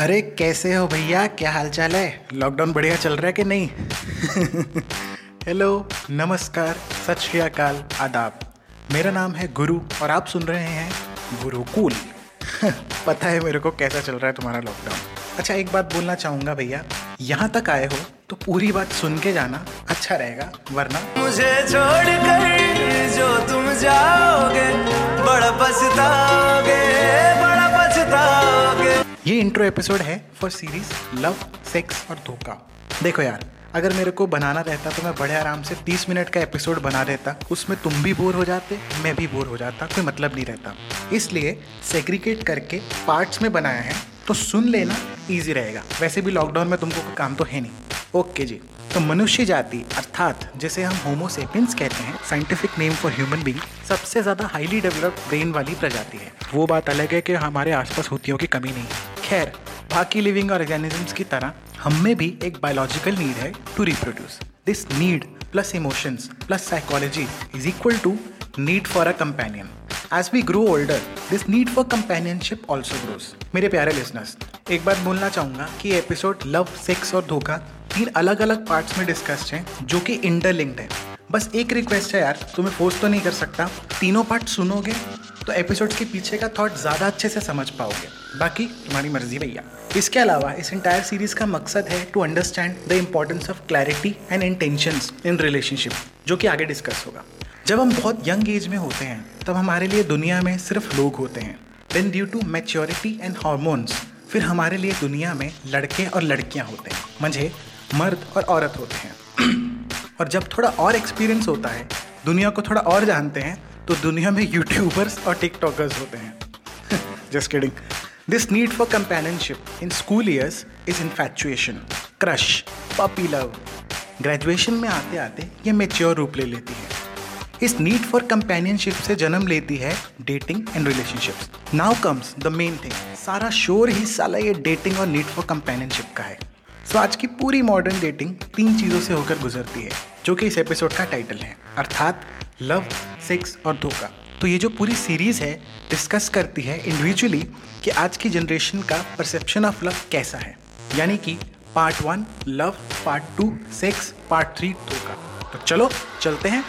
अरे कैसे हो भैया? क्या हाल चाल है? लॉकडाउन बढ़िया चल रहा है कि नहीं? हेलो नमस्कार सत श्री अकाल आदाब। मेरा नाम है गुरु और आप सुन रहे हैं गुरुकुल पता है मेरे को कैसा चल रहा है तुम्हारा लॉकडाउन अच्छा एक बात बोलना चाहूँगा भैया। यहाँ तक आए हो तो पूरी बात सुन के जाना अच्छा रहेगा वरना मुझे छोड़ कर जो तुम जाओगे बड़ा पछताओगे। ये इंट्रो एपिसोड है फॉर सीरीज़ लव सेक्स और धोखा देखो यार, अगर मेरे को बनाना रहता तो मैं बड़े आराम से 30 मिनट का एपिसोड बना देता। उसमें तुम भी बोर हो जाते, मैं भी बोर हो जाता, कोई मतलब नहीं रहता। इसलिए सेग्रीगेट करके पार्ट्स में बनाया है तो सुन लेना इजी रहेगा। वैसे भी लॉकडाउन में तुमको कोई काम तो है नहीं। ओके जी तो मनुष्य जाति, अर्थात जिसे हम होमोसेपियंस कहते हैं scientific name for human being सबसे ज़्यादा हाईली डेवलप्ड ब्रेन वाली प्रजाति है। वो बात अलग है कि हमारे आसपास होतियों की कमी नहीं है। खैर, बाकी लिविंग ऑर्गेनिजम्स की तरह, हम में भी एक बायोलॉजिकल नीड है to reproduce this need plus emotions plus psychology is equal to need for a companion as we grow older this need for companionship also grows मेरे प्यारे लिसनर्स एक बात बोलना चाहूँगा कि एपिसोड लव सेक्स और धोखा तीन अलग अलग पार्ट्स में डिस्कस्ड हैं जो कि इंटरलिंक्ड है। बस एक रिक्वेस्ट है यार, तुम्हें फोर्स तो नहीं कर सकता। तीनों पार्ट सुनोगे? तो एपिसोड के पीछे का थॉट ज़्यादा अच्छे से समझ पाओगे। बाकी तुम्हारी मर्ज़ी भैया। इसके अलावा इस इंटायर सीरीज़ का मकसद है to understand the importance of clarity and intentions in relationship जो कि आगे डिस्कस होगा। जब हम बहुत यंग एज में होते हैं, तब हमारे लिए दुनिया में सिर्फ़ लोग होते हैं। Then due to maturity and hormones फिर हमारे लिए दुनिया में लड़के और लड़कियाँ होते हैं। मझे मर्द और औरत होते हैं। और जब थोड़ा और एक्सपीरियंस होता है, दुनिया को थोड़ा और जानते हैं तो दुनिया में यूट्यूबर्स और टिकटॉकर्स होते हैं। Just kidding this need for companionship in school years is infatuation crush puppy love graduation में आते आते ये मेच्योर रूप ले लेती है। इस नीड फॉर कंपेनियनशिप से जन्म लेती है dating and relationships now comes the main thing सारा शोर ही साला ये डेटिंग और नीड फॉर कंपेनियनशिप का है। सो आज की पूरी मॉडर्न डेटिंग तीन चीज़ों से होकर गुजरती है, जो कि इस एपिसोड का टाइटल है। अर्थात लव, सेक्स और धोखा। तो ये जो पूरी सीरीज़ है डिस्कस करती है इंडिविजुअली कि आज की जनरेशन का परसेप्शन ऑफ़ लव कैसा है। यानी कि part one love part two sex part three धोखा। तो चलो, चलते हैं।